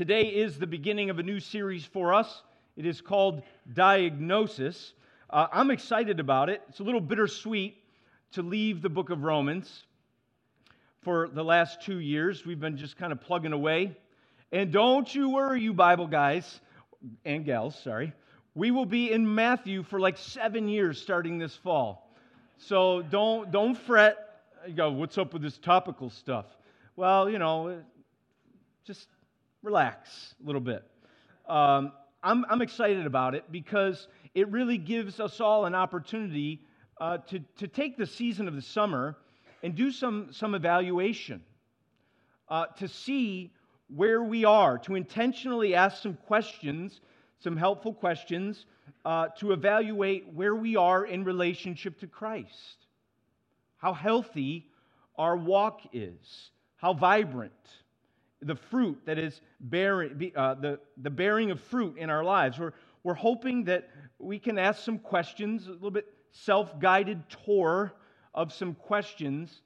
Today is the beginning of a new series for us. It is called Diagnosis. Uh, I'm excited about it. It's a little bittersweet to leave the book of Romans. For the last two years, we've been just kind of plugging away. And don't you worry, you Bible guys and gals, sorry. We will be in Matthew for like seven years starting this fall. So don't, don't fret. You go, what's up with this topical stuff? Well, you know, just relax a little bit. Um, I'm, I'm excited about it because it really gives us all an opportunity uh, to, to take the season of the summer and do some, some evaluation, uh, to see where we are, to intentionally ask some questions, some helpful questions, uh, to evaluate where we are in relationship to Christ, how healthy our walk is, how vibrant the fruit that is bearing, uh, the, the bearing of fruit in our lives. We're, we're hoping that we can ask some questions, a little bit self guided tour of some questions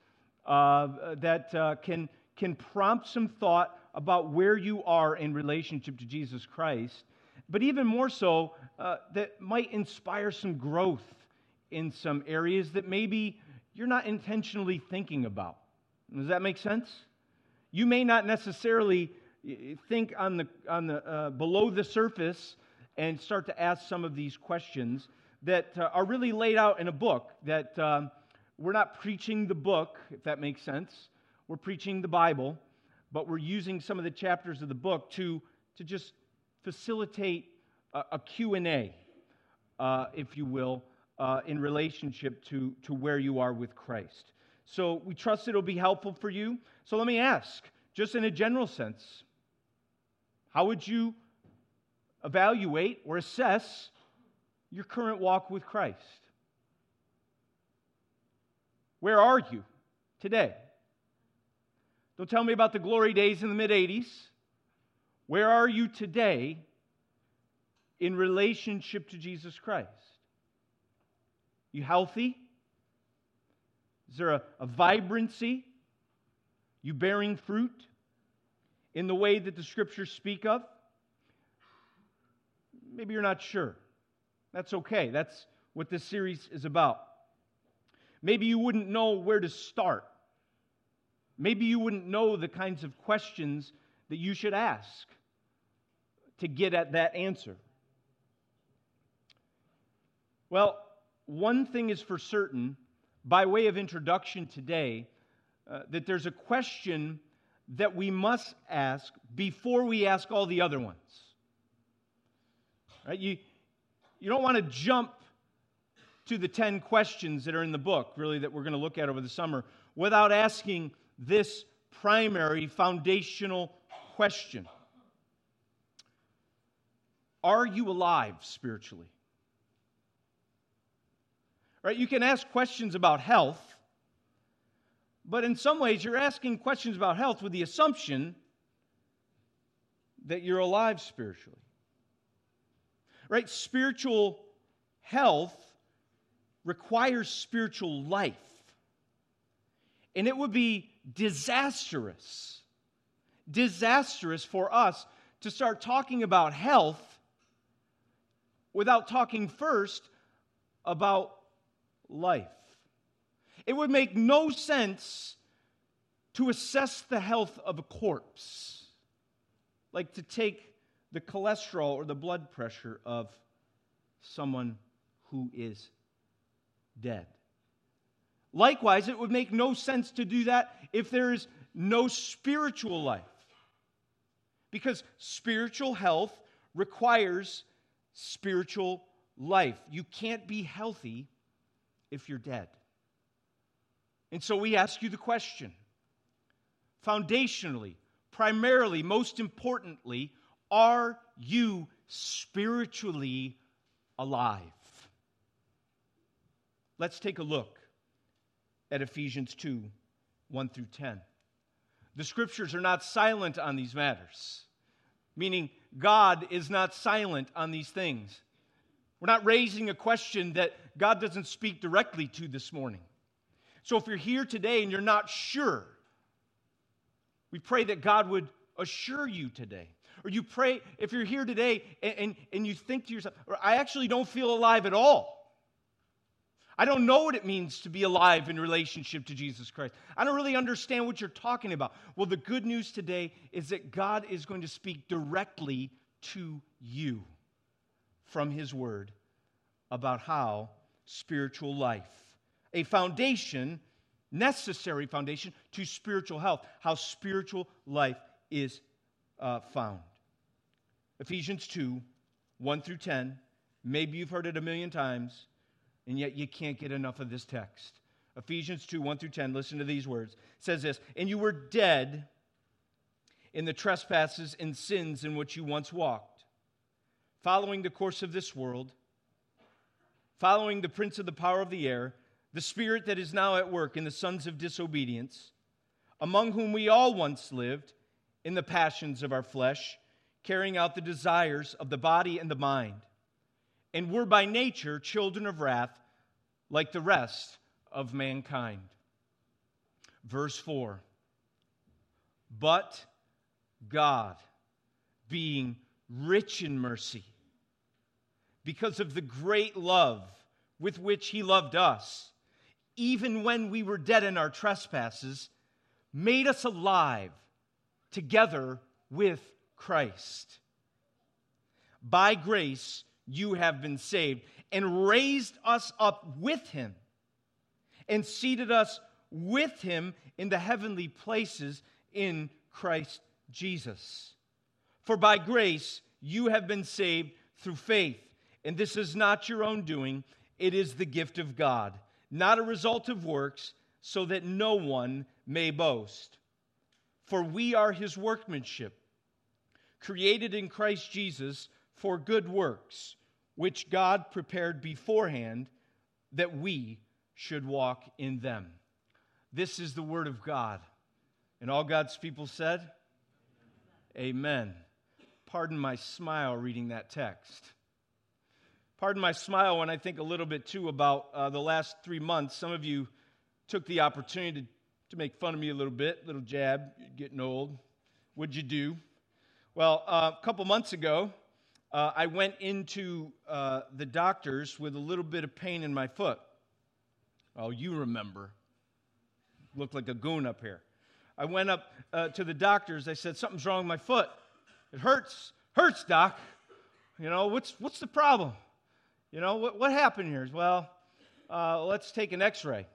uh, that uh, can, can prompt some thought about where you are in relationship to Jesus Christ, but even more so, uh, that might inspire some growth in some areas that maybe you're not intentionally thinking about. Does that make sense? You may not necessarily think on the, on the, uh, below the surface and start to ask some of these questions that uh, are really laid out in a book that um, we're not preaching the book, if that makes sense. We're preaching the Bible, but we're using some of the chapters of the book to, to just facilitate a, a Q&A, uh, if you will, uh, in relationship to, to where you are with Christ. So we trust it'll be helpful for you. So let me ask, just in a general sense, how would you evaluate or assess your current walk with Christ? Where are you today? Don't tell me about the glory days in the mid 80s. Where are you today in relationship to Jesus Christ? You healthy? Is there a, a vibrancy? You bearing fruit in the way that the scriptures speak of? Maybe you're not sure. That's okay. That's what this series is about. Maybe you wouldn't know where to start. Maybe you wouldn't know the kinds of questions that you should ask to get at that answer. Well, one thing is for certain by way of introduction today uh, that there's a question that we must ask before we ask all the other ones. Right? You, you don't want to jump to the 10 questions that are in the book, really, that we're going to look at over the summer, without asking this primary foundational question Are you alive spiritually? Right? You can ask questions about health, but in some ways you're asking questions about health with the assumption that you're alive spiritually. Right? Spiritual health requires spiritual life. And it would be disastrous, disastrous for us to start talking about health without talking first about life. It would make no sense to assess the health of a corpse, like to take the cholesterol or the blood pressure of someone who is dead. Likewise, it would make no sense to do that if there is no spiritual life. Because spiritual health requires spiritual life. You can't be healthy if you're dead. And so we ask you the question foundationally, primarily, most importantly, are you spiritually alive? Let's take a look at Ephesians 2 1 through 10. The scriptures are not silent on these matters, meaning God is not silent on these things. We're not raising a question that God doesn't speak directly to this morning. So if you're here today and you're not sure, we pray that God would assure you today. Or you pray, if you're here today and, and, and you think to yourself, I actually don't feel alive at all. I don't know what it means to be alive in relationship to Jesus Christ. I don't really understand what you're talking about. Well, the good news today is that God is going to speak directly to you from His Word about how spiritual life, a foundation, necessary foundation to spiritual health, how spiritual life is uh, found. Ephesians 2 1 through 10. Maybe you've heard it a million times and yet you can't get enough of this text. Ephesians 2 1 through 10, listen to these words. It says this And you were dead in the trespasses and sins in which you once walked, following the course of this world, following the prince of the power of the air, the spirit that is now at work in the sons of disobedience, among whom we all once lived in the passions of our flesh, carrying out the desires of the body and the mind and were by nature children of wrath like the rest of mankind. Verse 4 But God, being rich in mercy, because of the great love with which He loved us, even when we were dead in our trespasses, made us alive together with Christ. By grace, you have been saved, and raised us up with him, and seated us with him in the heavenly places in Christ Jesus. For by grace you have been saved through faith, and this is not your own doing, it is the gift of God, not a result of works, so that no one may boast. For we are his workmanship, created in Christ Jesus for good works, which God prepared beforehand that we should walk in them. This is the word of God. And all God's people said, Amen. Pardon my smile reading that text. Pardon my smile when I think a little bit too about uh, the last three months. Some of you took the opportunity to, to make fun of me a little bit, little jab, getting old. What'd you do? Well, uh, a couple months ago, uh, I went into uh, the doctor's with a little bit of pain in my foot. Oh, you remember. Looked like a goon up here. I went up uh, to the doctor's. I said, Something's wrong with my foot. It hurts. Hurts, doc. You know, what's, what's the problem? You know, what, what happened here? Well, uh, let's take an x ray.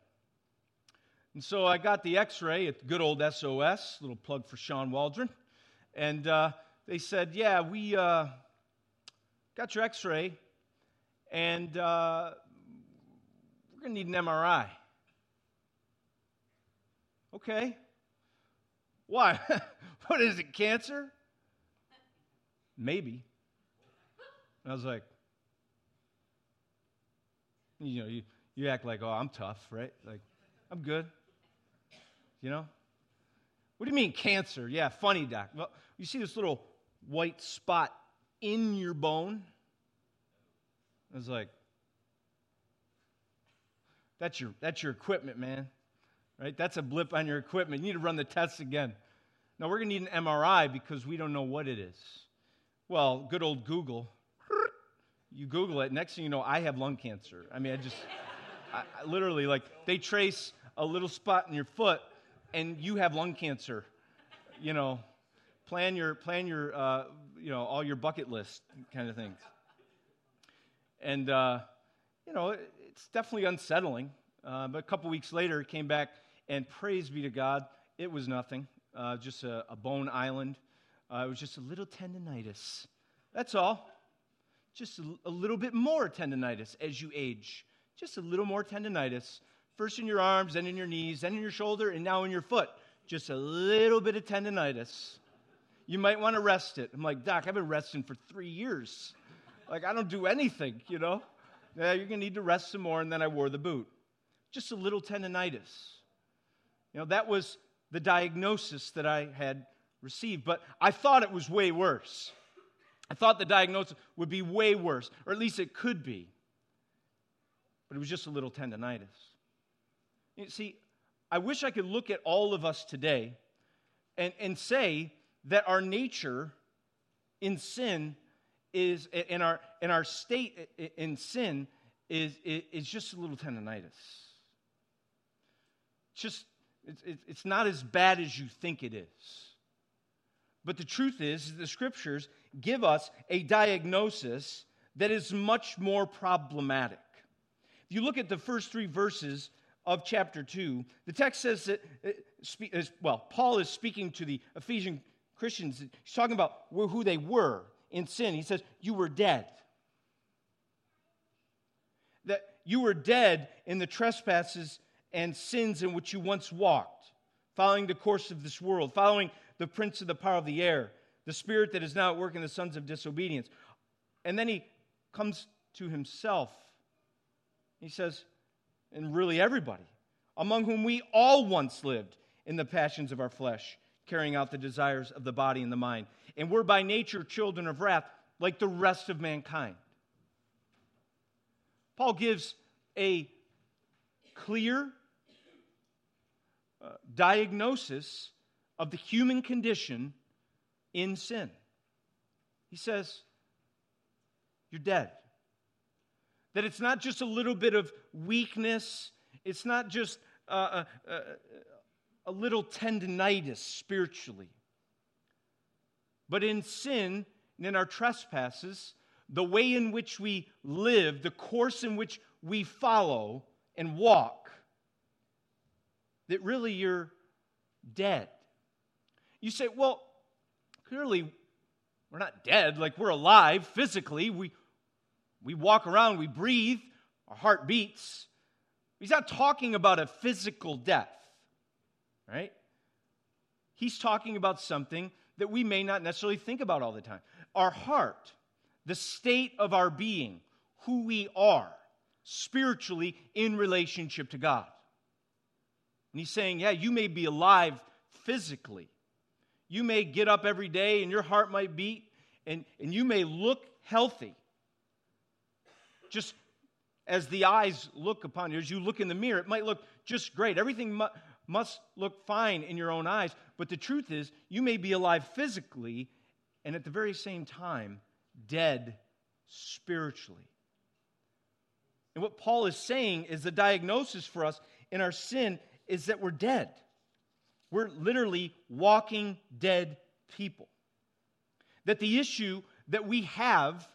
And so I got the x ray at good old SOS, little plug for Sean Waldron. And uh, they said, Yeah, we uh, got your x ray, and uh, we're going to need an MRI. Okay. Why? what is it, cancer? Maybe. And I was like, you know, you, you act like, oh, I'm tough, right? Like, I'm good. You know? What do you mean cancer? Yeah, funny, doc. Well, you see this little white spot in your bone. I was like, that's your, that's your equipment, man. Right? That's a blip on your equipment. You need to run the tests again. Now, we're going to need an MRI because we don't know what it is. Well, good old Google. You Google it, next thing you know, I have lung cancer. I mean, I just, I, I literally, like, they trace a little spot in your foot and you have lung cancer. You know, plan your, plan your uh, you know, all your bucket list kind of things. And, uh, you know, it's definitely unsettling. Uh, but a couple weeks later, came back, and praise be to God, it was nothing, uh, just a, a, bone island. Uh, it was just a little tendonitis. That's all. Just a, little bit more tendonitis as you age. Just a little more tendonitis. First in your arms, then in your knees, then in your shoulder, and now in your foot. Just a little bit of tendonitis you might want to rest it. I'm like, Doc, I've been resting for three years. Like, I don't do anything, you know? Yeah, you're going to need to rest some more. And then I wore the boot. Just a little tendonitis. You know, that was the diagnosis that I had received. But I thought it was way worse. I thought the diagnosis would be way worse, or at least it could be. But it was just a little tendonitis. You see, I wish I could look at all of us today and, and say that our nature in sin is, in our, in our state in sin is, is just a little tendonitis. Just, it's, it's not as bad as you think it is. But the truth is, the scriptures give us a diagnosis that is much more problematic. If you look at the first three verses of chapter 2, the text says that, uh, well, Paul is speaking to the Ephesian Christians. He's talking about who they were in sin. He says, You were dead. That you were dead in the trespasses and sins in which you once walked, following the course of this world, following the prince of the power of the air, the spirit that is now at work in the sons of disobedience. And then he comes to himself. He says, and really everybody, among whom we all once lived in the passions of our flesh, carrying out the desires of the body and the mind. And we're by nature children of wrath, like the rest of mankind. Paul gives a clear uh, diagnosis of the human condition in sin. He says, You're dead. That it's not just a little bit of weakness, it's not just uh, uh, uh, a little tendonitis spiritually. But in sin and in our trespasses, the way in which we live, the course in which we follow and walk, that really you're dead. You say, well, clearly we're not dead, like we're alive physically. We, we walk around, we breathe, our heart beats. He's not talking about a physical death, right? He's talking about something that we may not necessarily think about all the time. Our heart, the state of our being, who we are spiritually in relationship to God. And he's saying, yeah, you may be alive physically. You may get up every day and your heart might beat, and, and you may look healthy. Just as the eyes look upon you, as you look in the mirror, it might look just great. Everything mu- must look fine in your own eyes. But the truth is, you may be alive physically and at the very same time, dead spiritually. And what Paul is saying is the diagnosis for us in our sin is that we're dead. We're literally walking dead people. That the issue that we have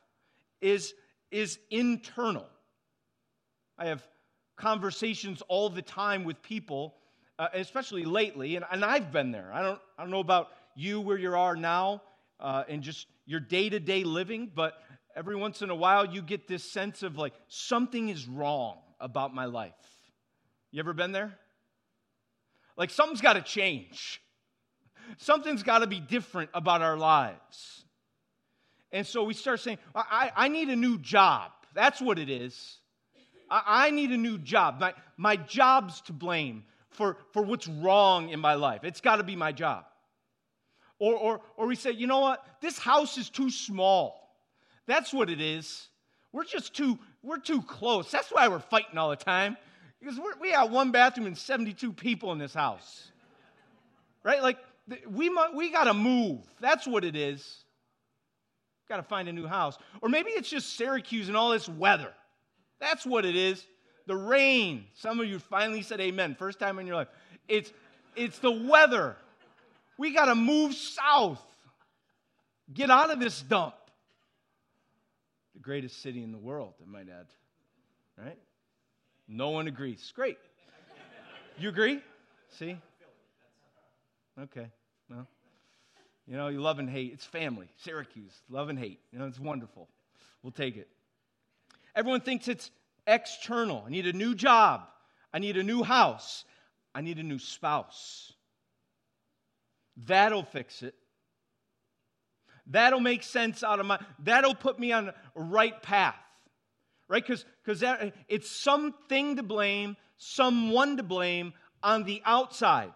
is, is internal. I have conversations all the time with people, uh, especially lately, and, and I've been there. I don't, I don't know about you where you are now uh, and just your day to day living, but every once in a while you get this sense of like something is wrong about my life. You ever been there? Like something's got to change. Something's got to be different about our lives. And so we start saying, I, I need a new job. That's what it is. I, I need a new job. My, my job's to blame for, for what's wrong in my life. It's got to be my job. Or, or, or we say, you know what? This house is too small. That's what it is. We're just too, we're too close. That's why we're fighting all the time. Because we have one bathroom and 72 people in this house. Right? Like, we, we got to move. That's what it is. Got to find a new house. Or maybe it's just Syracuse and all this weather. That's what it is. The rain. Some of you finally said amen. First time in your life. It's, it's the weather. We got to move south. Get out of this dump. The greatest city in the world, I might add. Right? No one agrees. Great. You agree? See? Okay. Well, you know, you love and hate. It's family. Syracuse. Love and hate. You know, it's wonderful. We'll take it. Everyone thinks it's external. I need a new job. I need a new house. I need a new spouse. That'll fix it. That'll make sense out of my, that'll put me on a right path right? Because it's something to blame, someone to blame on the outside.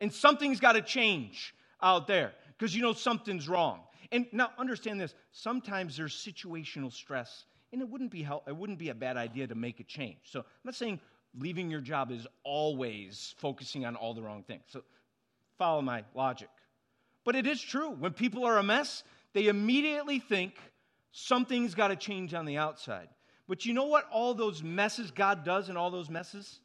And something's got to change out there because you know something's wrong. And now understand this sometimes there's situational stress, and it wouldn't be, help, it wouldn't be a bad idea to make a change. So I'm not saying leaving your job is always focusing on all the wrong things. So follow my logic. But it is true. When people are a mess, they immediately think something's got to change on the outside. But you know what all those messes God does in all those messes?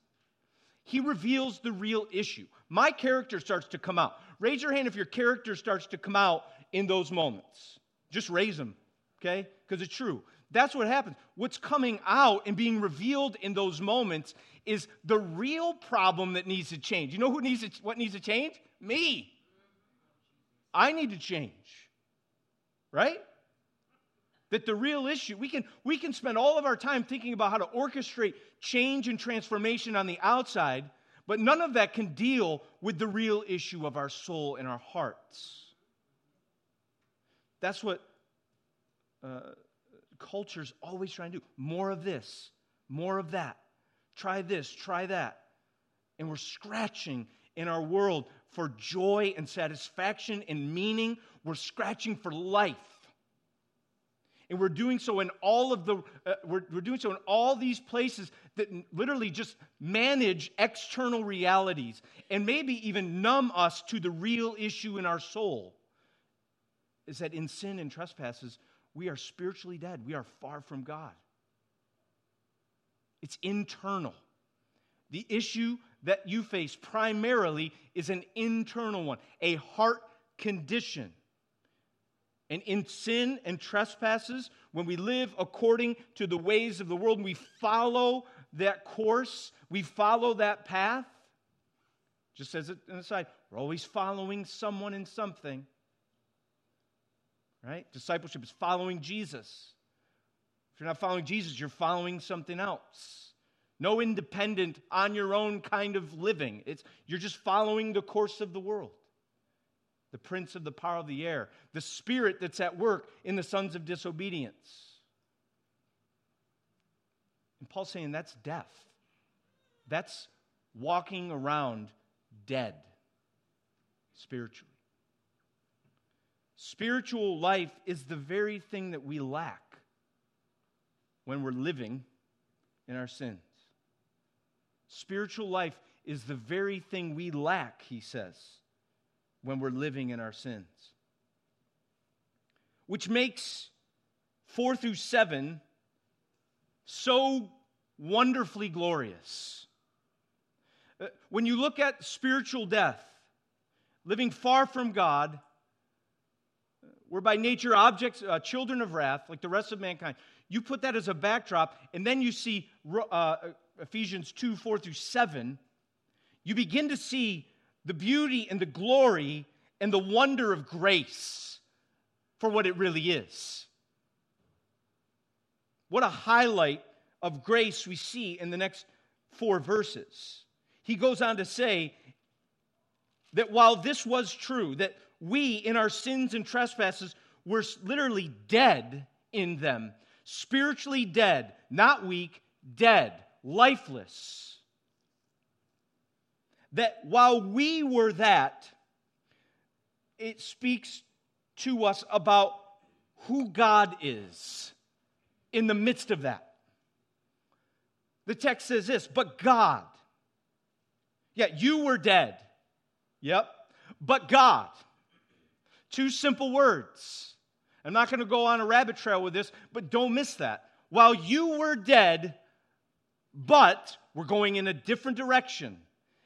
He reveals the real issue. My character starts to come out. Raise your hand if your character starts to come out in those moments. Just raise them, okay? Because it's true. That's what happens. What's coming out and being revealed in those moments is the real problem that needs to change. You know who needs to, what needs to change? Me. I need to change. Right? That the real issue, we can, we can spend all of our time thinking about how to orchestrate change and transformation on the outside, but none of that can deal with the real issue of our soul and our hearts. That's what uh, culture's always trying to do. More of this, more of that. Try this, try that. And we're scratching in our world for joy and satisfaction and meaning. We're scratching for life. And we're doing so in all of the, uh, we're, we're doing so in all these places that literally just manage external realities and maybe even numb us to the real issue in our soul. Is that in sin and trespasses, we are spiritually dead. We are far from God. It's internal. The issue that you face primarily is an internal one, a heart condition. And in sin and trespasses, when we live according to the ways of the world, we follow that course, we follow that path. Just as an aside, we're always following someone in something. Right? Discipleship is following Jesus. If you're not following Jesus, you're following something else. No independent, on your own kind of living. It's, you're just following the course of the world the prince of the power of the air, the spirit that's at work in the sons of disobedience. And Paul's saying that's death. That's walking around dead spiritually. Spiritual life is the very thing that we lack when we're living in our sins. Spiritual life is the very thing we lack, he says when we're living in our sins. Which makes 4 through 7 so wonderfully glorious. Uh, when you look at spiritual death, living far from God, we're by nature objects, uh, children of wrath, like the rest of mankind. You put that as a backdrop, and then you see uh, Ephesians 2 4 through 7. You begin to see the beauty and the glory and the wonder of grace for what it really is. What a highlight of grace we see in the next four verses. He goes on to say that while this was true, that we in our sins and trespasses were literally dead in them, spiritually dead, not weak, dead, lifeless that while we were that, it speaks to us about who God is in the midst of that. The text says this, but God. Yeah, you were dead. Yep. But God. Two simple words. I'm not going to go on a rabbit trail with this, but don't miss that. While you were dead, but we're going in a different direction.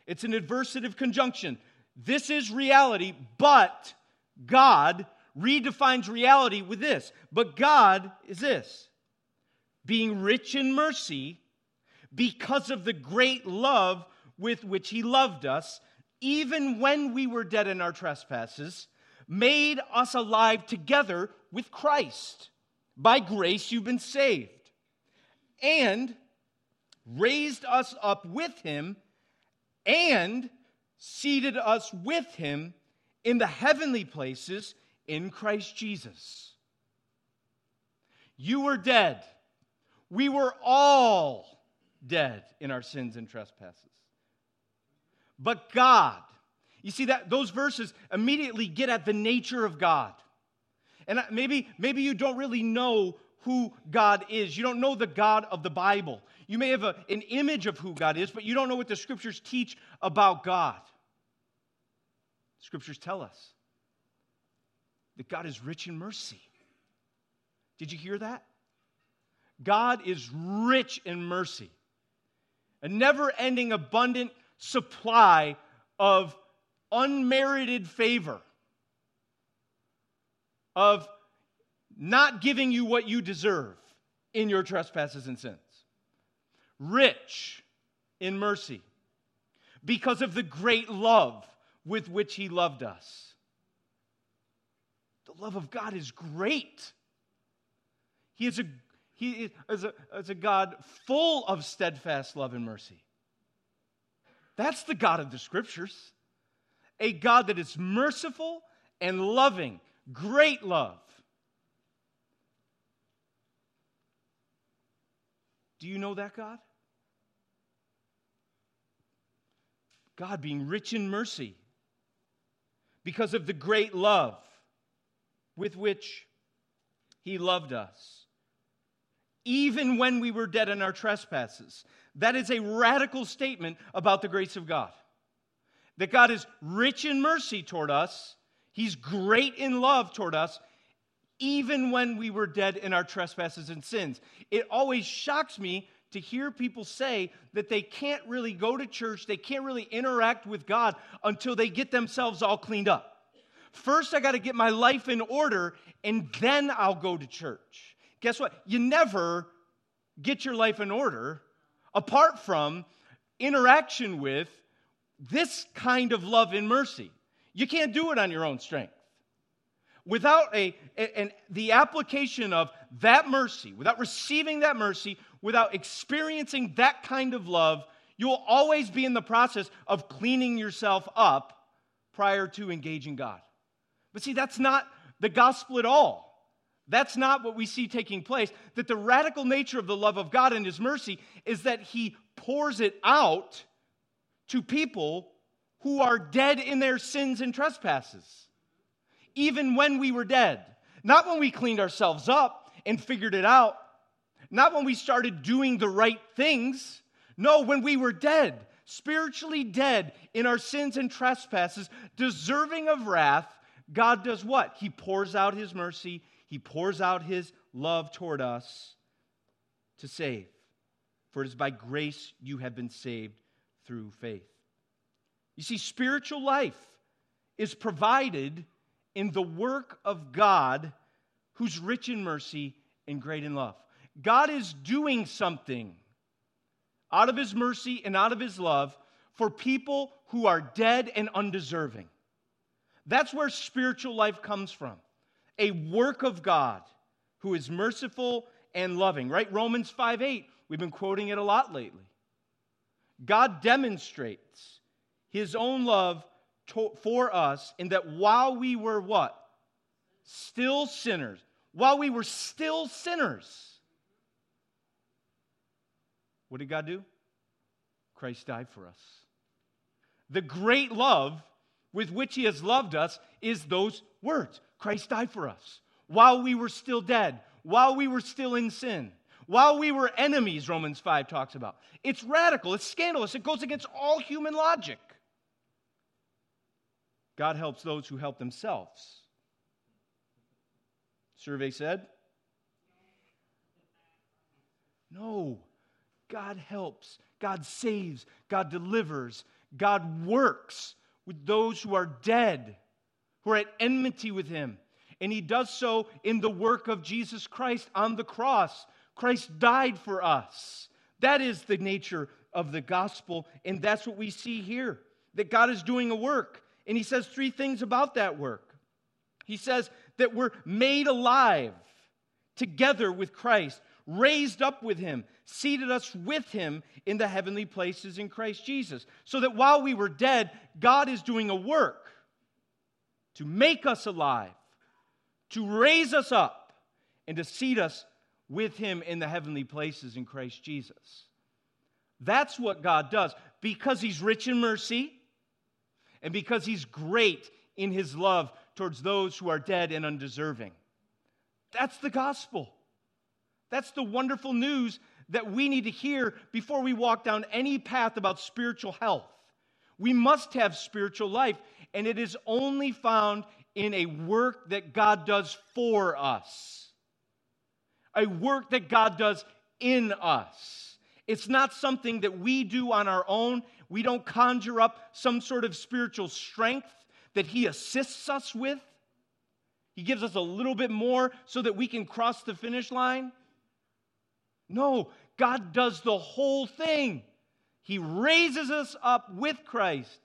It's an adversative conjunction. This is reality, but God redefines reality with this. But God is this being rich in mercy because of the great love with which He loved us, even when we were dead in our trespasses, made us alive together with Christ. By grace you've been saved, and raised us up with Him and seated us with him in the heavenly places in Christ Jesus. You were dead. We were all dead in our sins and trespasses. But God, you see that those verses immediately get at the nature of God. And maybe maybe you don't really know who God is. You don't know the God of the Bible. You may have a, an image of who God is, but you don't know what the scriptures teach about God. Scriptures tell us that God is rich in mercy. Did you hear that? God is rich in mercy, a never ending, abundant supply of unmerited favor, of not giving you what you deserve in your trespasses and sins. Rich in mercy because of the great love with which he loved us. The love of God is great. He is a, he is a, is a God full of steadfast love and mercy. That's the God of the scriptures. A God that is merciful and loving, great love. Do you know that God? God being rich in mercy because of the great love with which He loved us. Even when we were dead in our trespasses. That is a radical statement about the grace of God. That God is rich in mercy toward us, He's great in love toward us, even when we were dead in our trespasses and sins. It always shocks me to hear people say that they can't really go to church, they can't really interact with God until they get themselves all cleaned up. First, I got to get my life in order, and then I'll go to church. Guess what? You never get your life in order apart from interaction with this kind of love and mercy. You can't do it on your own strength. Without a, a, the application of that mercy, without receiving that mercy, without experiencing that kind of love, you'll always be in the process of cleaning yourself up prior to engaging God. But see, that's not the gospel at all. That's not what we see taking place. That the radical nature of the love of God and His mercy is that He pours it out to people who are dead in their sins and trespasses, even when we were dead. Not when we cleaned ourselves up and figured it out, not when we started doing the right things. No, when we were dead, spiritually dead in our sins and trespasses, deserving of wrath, God does what? He pours out His mercy, He pours out His love toward us to save. For it is by grace you have been saved through faith. You see, spiritual life is provided in the work of God who's rich in mercy and great in love. God is doing something out of his mercy and out of his love for people who are dead and undeserving. That's where spiritual life comes from a work of God who is merciful and loving, right? Romans 5 8, we've been quoting it a lot lately. God demonstrates his own love to, for us in that while we were what? Still sinners. While we were still sinners, what did God do? Christ died for us. The great love with which He has loved us is those words Christ died for us while we were still dead, while we were still in sin, while we were enemies, Romans 5 talks about. It's radical, it's scandalous, it goes against all human logic. God helps those who help themselves. Survey said? No. God helps, God saves, God delivers, God works with those who are dead, who are at enmity with Him. And He does so in the work of Jesus Christ on the cross. Christ died for us. That is the nature of the gospel, and that's what we see here that God is doing a work. And He says three things about that work. He says that we're made alive together with Christ raised up with him, seated us with him in the heavenly places in Christ Jesus. So that while we were dead, God is doing a work to make us alive, to raise us up, and to seat us with him in the heavenly places in Christ Jesus. That's what God does because he's rich in mercy and because he's great in his love towards those who are dead and undeserving. That's the gospel. That's the wonderful news that we need to hear before we walk down any path about spiritual health. We must have spiritual life, and it is only found in a work that God does for us, a work that God does in us. It's not something that we do on our own. We don't conjure up some sort of spiritual strength that He assists us with. He gives us a little bit more so that we can cross the finish line. No, God does the whole thing. He raises us up with Christ,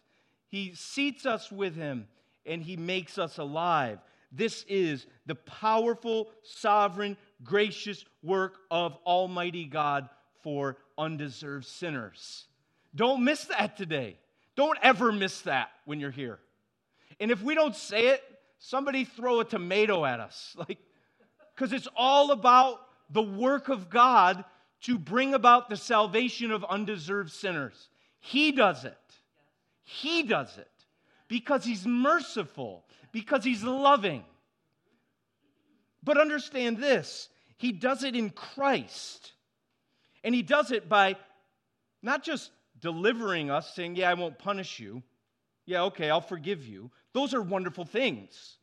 He seats us with Him, and He makes us alive. This is the powerful, sovereign, gracious work of Almighty God for undeserved sinners. Don't miss that today. Don't ever miss that when you're here. And if we don't say it, somebody throw a tomato at us. Like, because it's all about the work of God to bring about the salvation of undeserved sinners. He does it. He does it because He's merciful, because He's loving. But understand this He does it in Christ. And He does it by not just delivering us, saying, Yeah, I won't punish you. Yeah, okay, I'll forgive you. Those are wonderful things.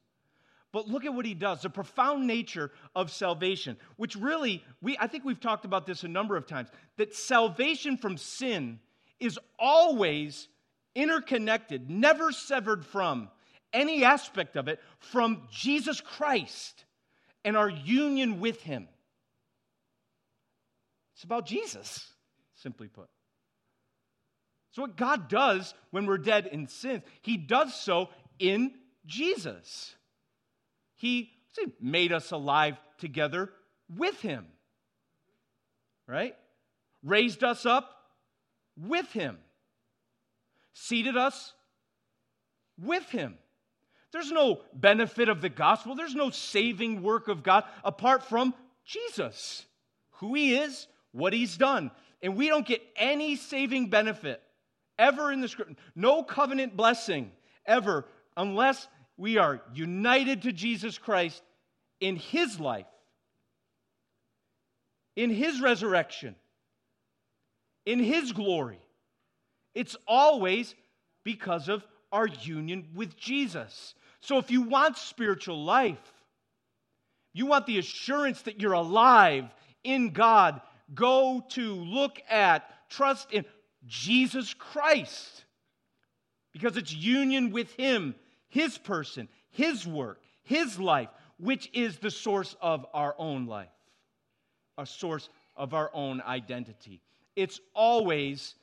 But look at what he does the profound nature of salvation, which really, we, I think we've talked about this a number of times, that salvation from sin is always interconnected, never severed from any aspect of it, from Jesus Christ and our union with him. It's about Jesus, simply put. So, what God does when we're dead in sin, He does so in Jesus. He made us alive together with him. Right? Raised us up with him. Seated us with him. There's no benefit of the gospel, there's no saving work of God apart from Jesus, who he is, what he's done. And we don't get any saving benefit ever in the scripture, no covenant blessing ever, unless we are united to Jesus Christ in his life, in his resurrection, in his glory. It's always because of our union with Jesus. So if you want spiritual life, you want the assurance that you're alive in God, go to look at, trust in Jesus Christ. Because it's union with Him his person, His work, His life, which is the source of our own life, a source of our own identity. It's always,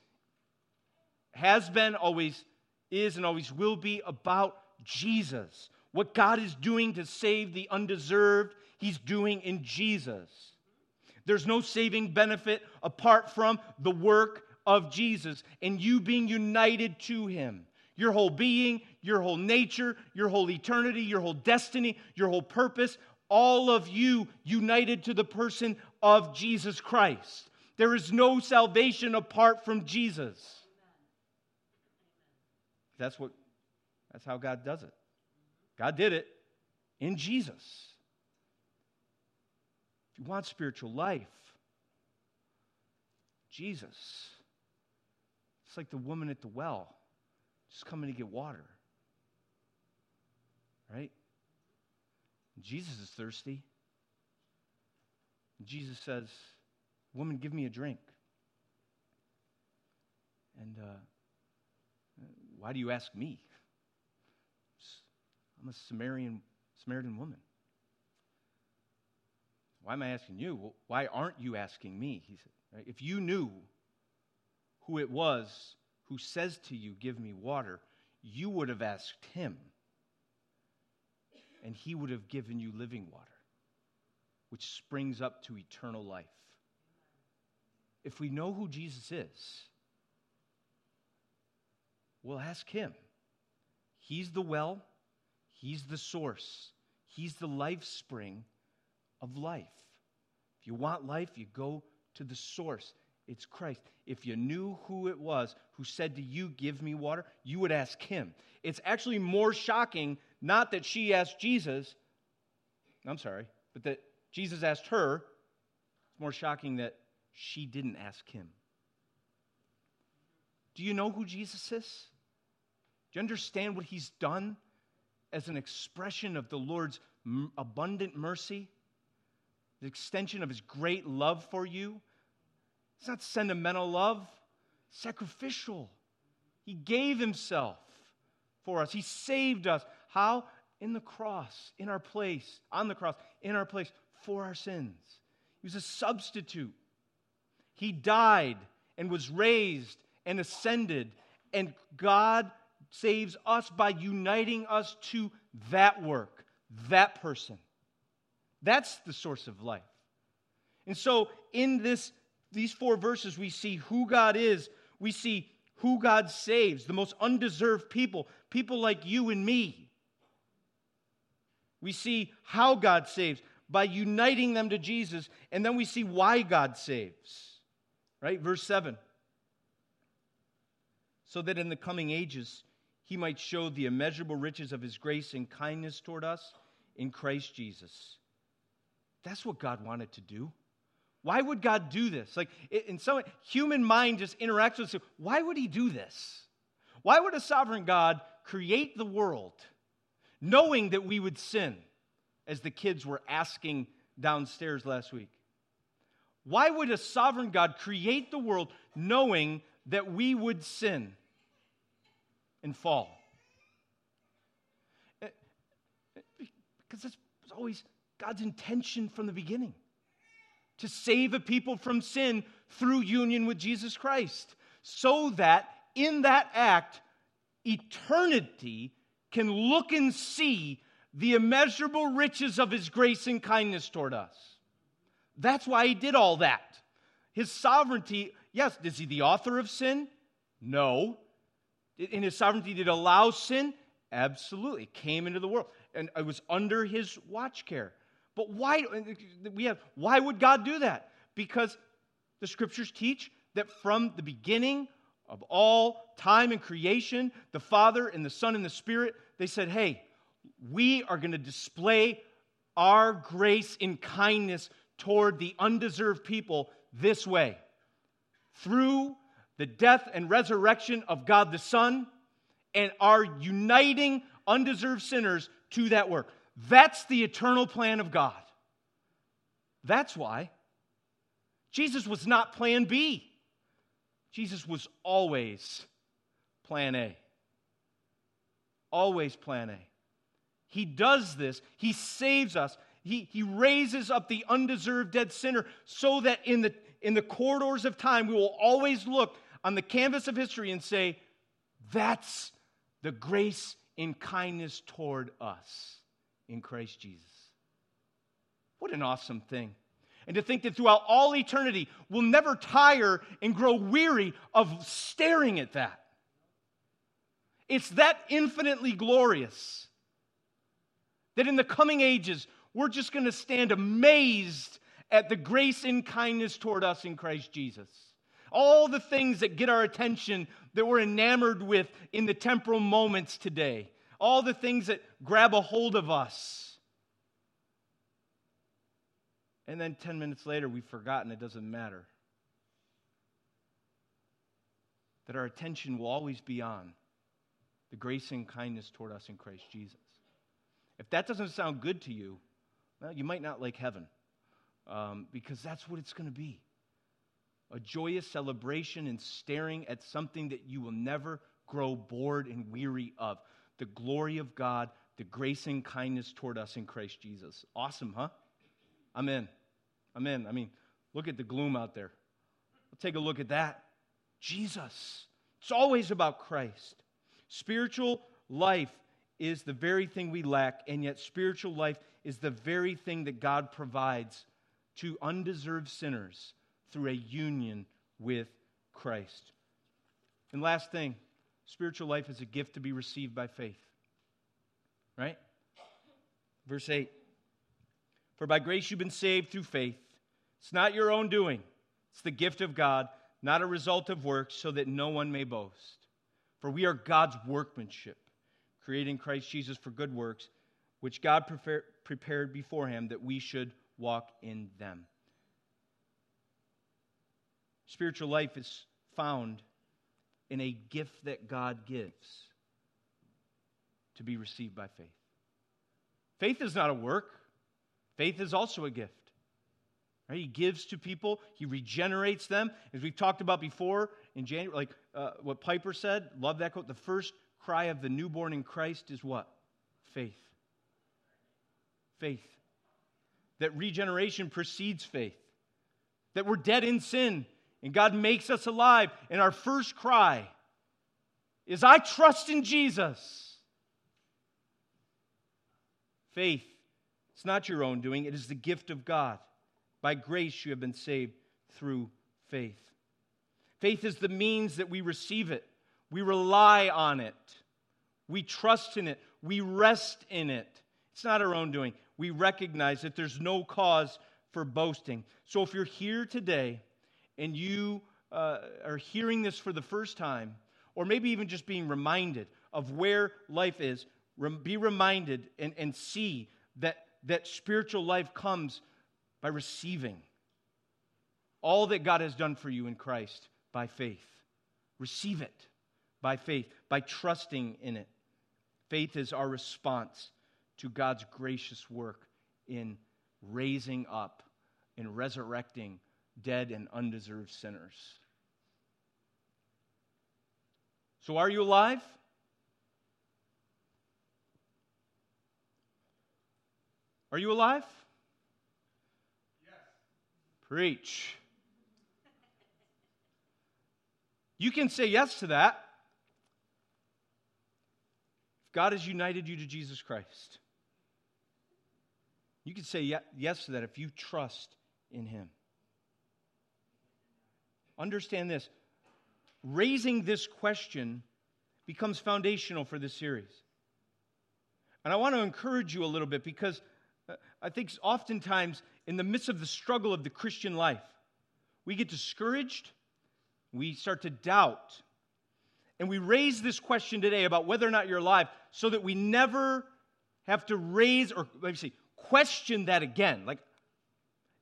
has been, always is, and always will be about Jesus. What God is doing to save the undeserved, He's doing in Jesus. There's no saving benefit apart from the work of Jesus and you being united to Him. Your whole being, your whole nature, your whole eternity, your whole destiny, your whole purpose, all of you united to the person of Jesus Christ. There is no salvation apart from Jesus. That's what that's how God does it. God did it in Jesus. If you want spiritual life, Jesus. It's like the woman at the well just coming to get water. Right? Jesus is thirsty. Jesus says, Woman, give me a drink. And uh, why do you ask me? I'm a Samaritan, woman. Why am I asking you? Well, why aren't you asking me? He said? If you knew who it was who says to you, Give me water, you would have asked him, and he would have given you living water, which springs up to eternal life. If we know who Jesus is, we'll ask him. He's the well, he's the source, he's the life spring of life. If you want life, you go to the source. It's Christ. If you knew who it was who said to you, Give me water, you would ask him. It's actually more shocking, not that she asked Jesus, I'm sorry, but that Jesus asked her. It's more shocking that she didn't ask him. Do you know who Jesus is? Do you understand what he's done as an expression of the Lord's abundant mercy, the extension of his great love for you. It's not sentimental love, sacrificial. He gave himself for us, he saved us. How? In the cross, in our place, on the cross, in our place, for our sins. He was a substitute. He died and was raised and ascended, and God saves us by uniting us to that work, that person. That's the source of life. And so, in this, these four verses, we see who God is, we see who God saves, the most undeserved people, people like you and me. We see how God saves by uniting them to Jesus, and then we see why God saves. Right? Verse 7 so that in the coming ages he might show the immeasurable riches of his grace and kindness toward us in Christ Jesus. That's what God wanted to do. Why would God do this? Like in some human mind just interacts with why would he do this? Why would a sovereign God create the world knowing that we would sin as the kids were asking downstairs last week? Why would a sovereign God create the world knowing that we would sin and fall. Eh, eh, because that's always God's intention from the beginning to save a people from sin through union with Jesus Christ, so that in that act, eternity can look and see the immeasurable riches of his grace and kindness toward us. That's why he did all that. His sovereignty Yes, is he the author of sin? No. In his sovereignty, did allow sin? Absolutely. It came into the world. And it was under his watch care. But why we have why would God do that? Because the scriptures teach that from the beginning of all time and creation, the Father and the Son and the Spirit, they said, hey, we are going to display our grace and kindness toward the undeserved people this way through the death and resurrection of God the Son and are uniting undeserved sinners to that work. That's the eternal plan of God. That's why Jesus was not plan B. Jesus was always plan A. Always plan A. He does this, He saves us, He, he raises up the undeserved dead sinner so that in the in the corridors of time, we will always look on the canvas of history and say, that's the grace and kindness toward us in Christ Jesus. What an awesome thing. And to think that throughout all eternity, we'll never tire and grow weary of staring at that. It's that infinitely glorious that in the coming ages, we're just going to stand amazed at the grace and kindness toward us in Christ Jesus. All the things that get our attention that we're enamored with in the temporal moments today, all the things that grab a hold of us. And then 10 minutes later, we've forgotten it doesn't matter. That our attention will always be on the grace and kindness toward us in Christ Jesus. If that doesn't sound good to you, well, you might not like heaven um, because that's what it's going to be a joyous celebration and staring at something that you will never grow bored and weary of the glory of God, the grace and kindness toward us in Christ Jesus. Awesome, huh? I'm in. I'm in. I mean, look at the gloom out there. Let's take a look at that. Jesus. It's always about Christ. Spiritual life is the very thing we lack, and yet spiritual life is the very thing that God provides to undeserved sinners through a union with Christ. And last thing, spiritual life is a gift to be received by faith. Right? Verse 8 For by grace you've been saved through faith. It's not your own doing, it's the gift of God, not a result of works, so that no one may boast. For we are God's workmanship, created Christ Jesus for good works, which God prepared beforehand that we should walk in them. Spiritual life is found in a gift that God gives to be received by faith. Faith is not a work, faith is also a gift. Right? He gives to people, he regenerates them. As we've talked about before in January, like uh, what Piper said, love that quote. The first cry of the newborn in Christ is what? Faith. Faith. That regeneration precedes faith. That we're dead in sin and God makes us alive. And our first cry is, I trust in Jesus. Faith. It's not your own doing, it is the gift of God. By grace, you have been saved through faith. Faith is the means that we receive it, we rely on it, we trust in it, we rest in it. It's not our own doing. We recognize that there's no cause for boasting. So if you're here today and you uh, are hearing this for the first time, or maybe even just being reminded of where life is, be reminded and, and see that, that spiritual life comes by receiving all that God has done for you in Christ by faith. Receive it by faith, by trusting in it. Faith is our response to God's gracious work in raising up, in resurrecting dead and undeserved sinners. So, are you alive? Are you alive? Yes. Preach. You can say yes to that if God has united you to Jesus Christ. You can say yes to that if you trust in Him. Understand this raising this question becomes foundational for this series. And I want to encourage you a little bit because uh, I think oftentimes in the midst of the struggle of the Christian life, we get discouraged, we start to doubt. And we raise this question today about whether or not you're alive so that we never have to raise or let me see, question that again. Like,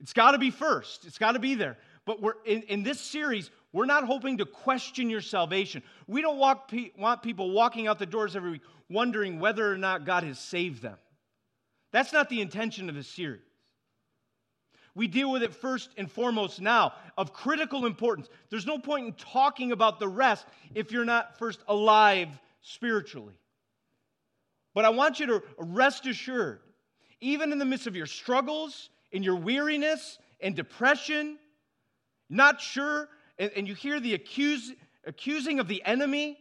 it's got to be first, it's got to be there. But we're in, in this series, we're not hoping to question your salvation. We don't walk, want people walking out the doors every week wondering whether or not God has saved them. That's not the intention of this series. We deal with it first and foremost now, of critical importance. There's no point in talking about the rest if you're not first alive spiritually. But I want you to rest assured, even in the midst of your struggles, in your weariness and depression, not sure, and, and you hear the accuse, accusing of the enemy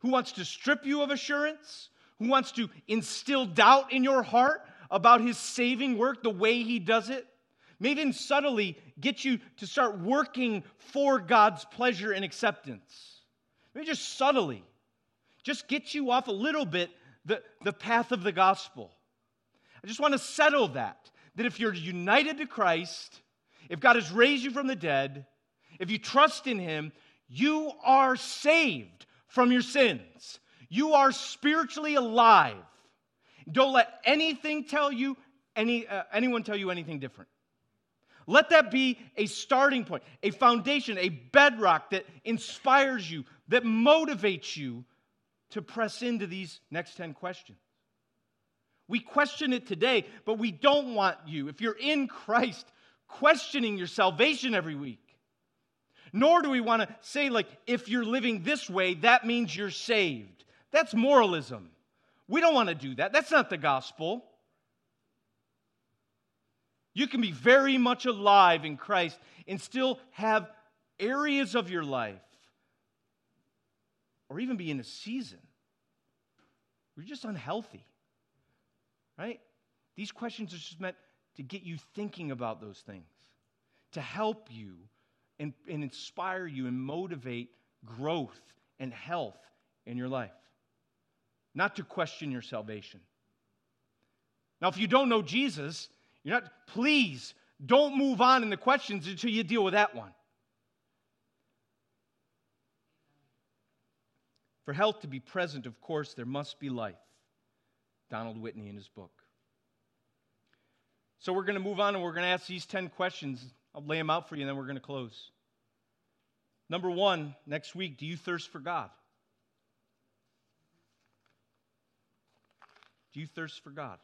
who wants to strip you of assurance, who wants to instill doubt in your heart about his saving work, the way he does it, maybe even subtly get you to start working for God's pleasure and acceptance. Maybe just subtly, just get you off a little bit the, the path of the gospel. I just want to settle that. That if you're united to Christ, if God has raised you from the dead, if you trust in Him, you are saved from your sins. You are spiritually alive. Don't let anything tell you, any, uh, anyone tell you anything different. Let that be a starting point, a foundation, a bedrock that inspires you, that motivates you to press into these next 10 questions. We question it today, but we don't want you, if you're in Christ, questioning your salvation every week. Nor do we want to say, like, if you're living this way, that means you're saved. That's moralism. We don't want to do that. That's not the gospel. You can be very much alive in Christ and still have areas of your life, or even be in a season where you're just unhealthy. Right? These questions are just meant to get you thinking about those things, to help you and, and inspire you and motivate growth and health in your life not to question your salvation. Now, if you don't know Jesus, you're not, please don't move on in the questions until you deal with that one. For health to be present, of course, there must be life. Donald Whitney in his book. So we're going to move on and we're going to ask these 10 questions. I'll lay them out for you and then we're going to close. Number one, next week, do you thirst for God? Do you thirst for God?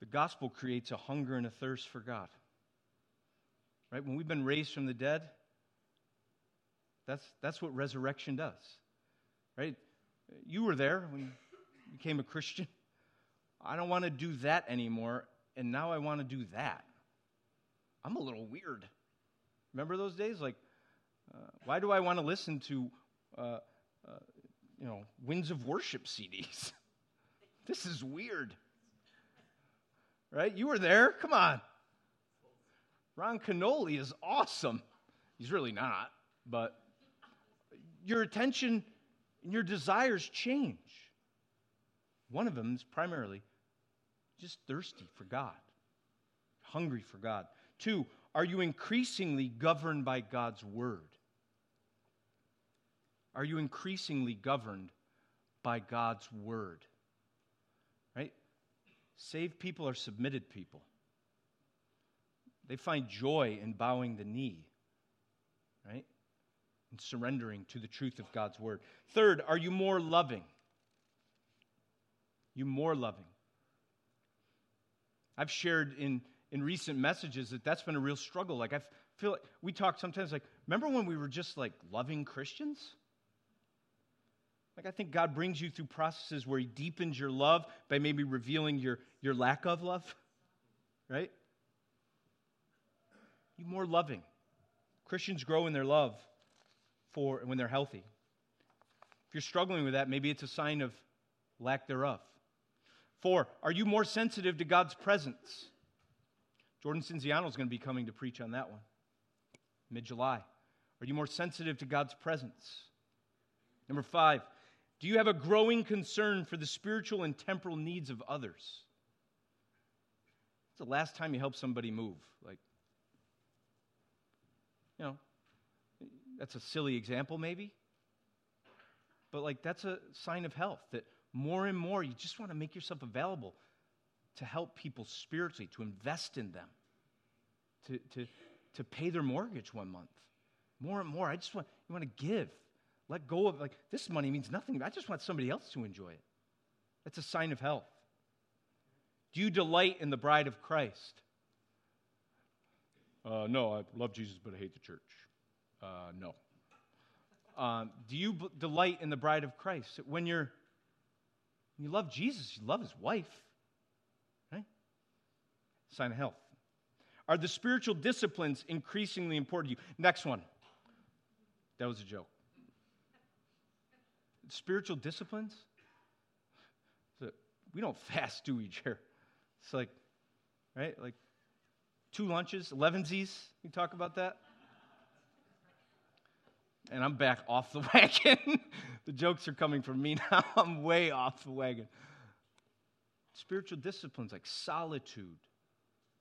The gospel creates a hunger and a thirst for God. Right? When we've been raised from the dead, that's, that's what resurrection does. Right? You were there when you became a Christian. I don't want to do that anymore, and now I want to do that. I'm a little weird. Remember those days? Like, uh, why do I want to listen to, uh, uh, you know, Winds of Worship CDs? this is weird. Right? You were there. Come on. Ron Kenoly is awesome. He's really not, but your attention and your desires change. One of them is primarily just thirsty for God, hungry for God. Two, are you increasingly governed by God's word? Are you increasingly governed by God's word? Right? Saved people are submitted people. They find joy in bowing the knee, right? And surrendering to the truth of God's word. Third, are you more loving? You more loving. I've shared in, in recent messages that that's been a real struggle. Like, I feel like we talk sometimes like, remember when we were just like loving Christians? Like, I think God brings you through processes where He deepens your love by maybe revealing your, your lack of love, right? You more loving. Christians grow in their love for when they're healthy. If you're struggling with that, maybe it's a sign of lack thereof. Four, are you more sensitive to God's presence? Jordan Cinziano is going to be coming to preach on that one mid July. Are you more sensitive to God's presence? Number five, do you have a growing concern for the spiritual and temporal needs of others? It's the last time you help somebody move. Like, you know, that's a silly example, maybe. But, like, that's a sign of health that more and more you just want to make yourself available to help people spiritually, to invest in them, to, to, to pay their mortgage one month. More and more, I just want, you want to give. Let go of, like, this money means nothing. I just want somebody else to enjoy it. That's a sign of health. Do you delight in the bride of Christ? Uh, no, I love Jesus, but I hate the church. Uh, no. Um, do you b- delight in the bride of Christ? When you're when you love Jesus, you love his wife. Right? Sign of health. Are the spiritual disciplines increasingly important to you? Next one. That was a joke spiritual disciplines. We don't fast, do we, Jer? It's like, right? Like two lunches, elevensies. We talk about that. And I'm back off the wagon. the jokes are coming from me now. I'm way off the wagon. Spiritual disciplines like solitude,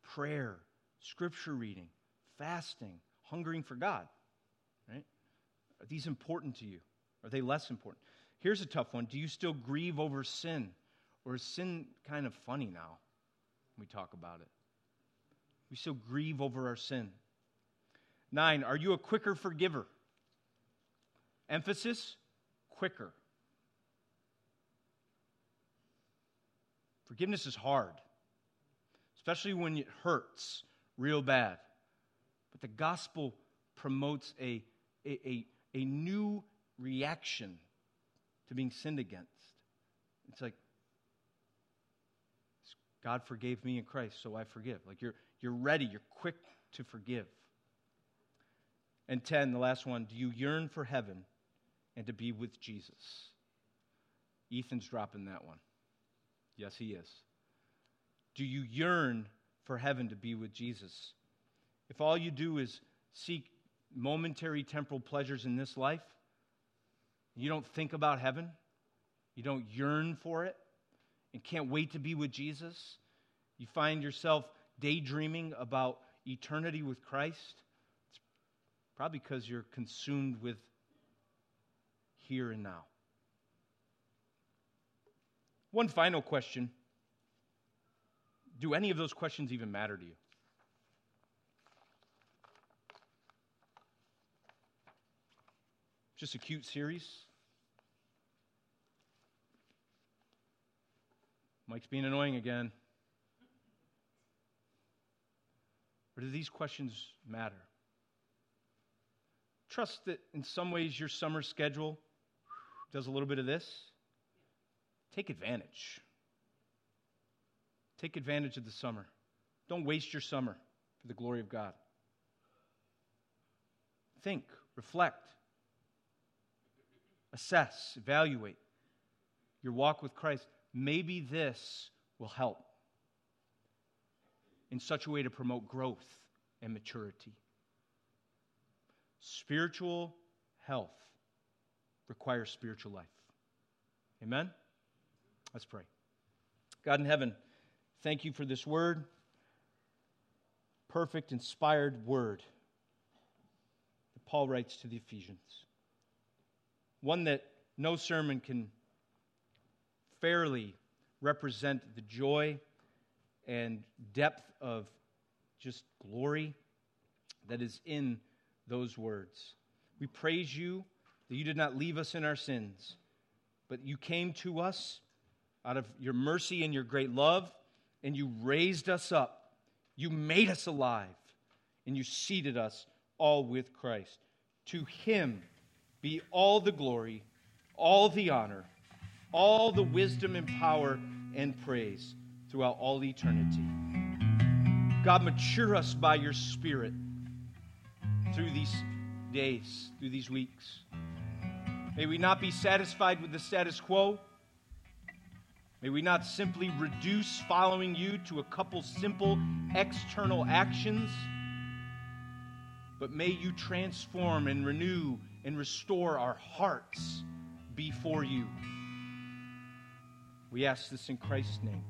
prayer, scripture reading, fasting, hungering for God, right? Are these important to you? Are they less important? Here's a tough one Do you still grieve over sin? Or is sin kind of funny now when we talk about it? We still grieve over our sin. Nine, are you a quicker forgiver? Emphasis quicker. Forgiveness is hard, especially when it hurts real bad. But the gospel promotes a, a, a, a new reaction to being sinned against. It's like, God forgave me in Christ, so I forgive. Like you're, you're ready, you're quick to forgive. And 10, the last one, do you yearn for heaven and to be with Jesus? Ethan's dropping that one. Yes, he is. Do you yearn for heaven to be with Jesus? If all you do is seek momentary temporal pleasures in this life, you don't think about heaven, you don't yearn for it, and can't wait to be with Jesus, you find yourself daydreaming about eternity with Christ, it's probably because you're consumed with here and now. One final question Do any of those questions even matter to you? Just a cute series? Mike's being annoying again. Or do these questions matter? Trust that in some ways your summer schedule does a little bit of this. Take advantage. Take advantage of the summer. Don't waste your summer for the glory of God. Think, reflect, assess, evaluate your walk with Christ. Maybe this will help in such a way to promote growth and maturity. Spiritual health requires spiritual life. Amen? Let's pray. God in heaven, thank you for this word, perfect, inspired word that Paul writes to the Ephesians. One that no sermon can fairly represent the joy and depth of just glory that is in those words. We praise you that you did not leave us in our sins, but you came to us out of your mercy and your great love, and you raised us up. You made us alive, and you seated us all with Christ. To him be all the glory, all the honor, all the wisdom and power and praise throughout all eternity. God, mature us by your Spirit through these days, through these weeks. May we not be satisfied with the status quo. May we not simply reduce following you to a couple simple external actions, but may you transform and renew and restore our hearts before you. We ask this in Christ's name.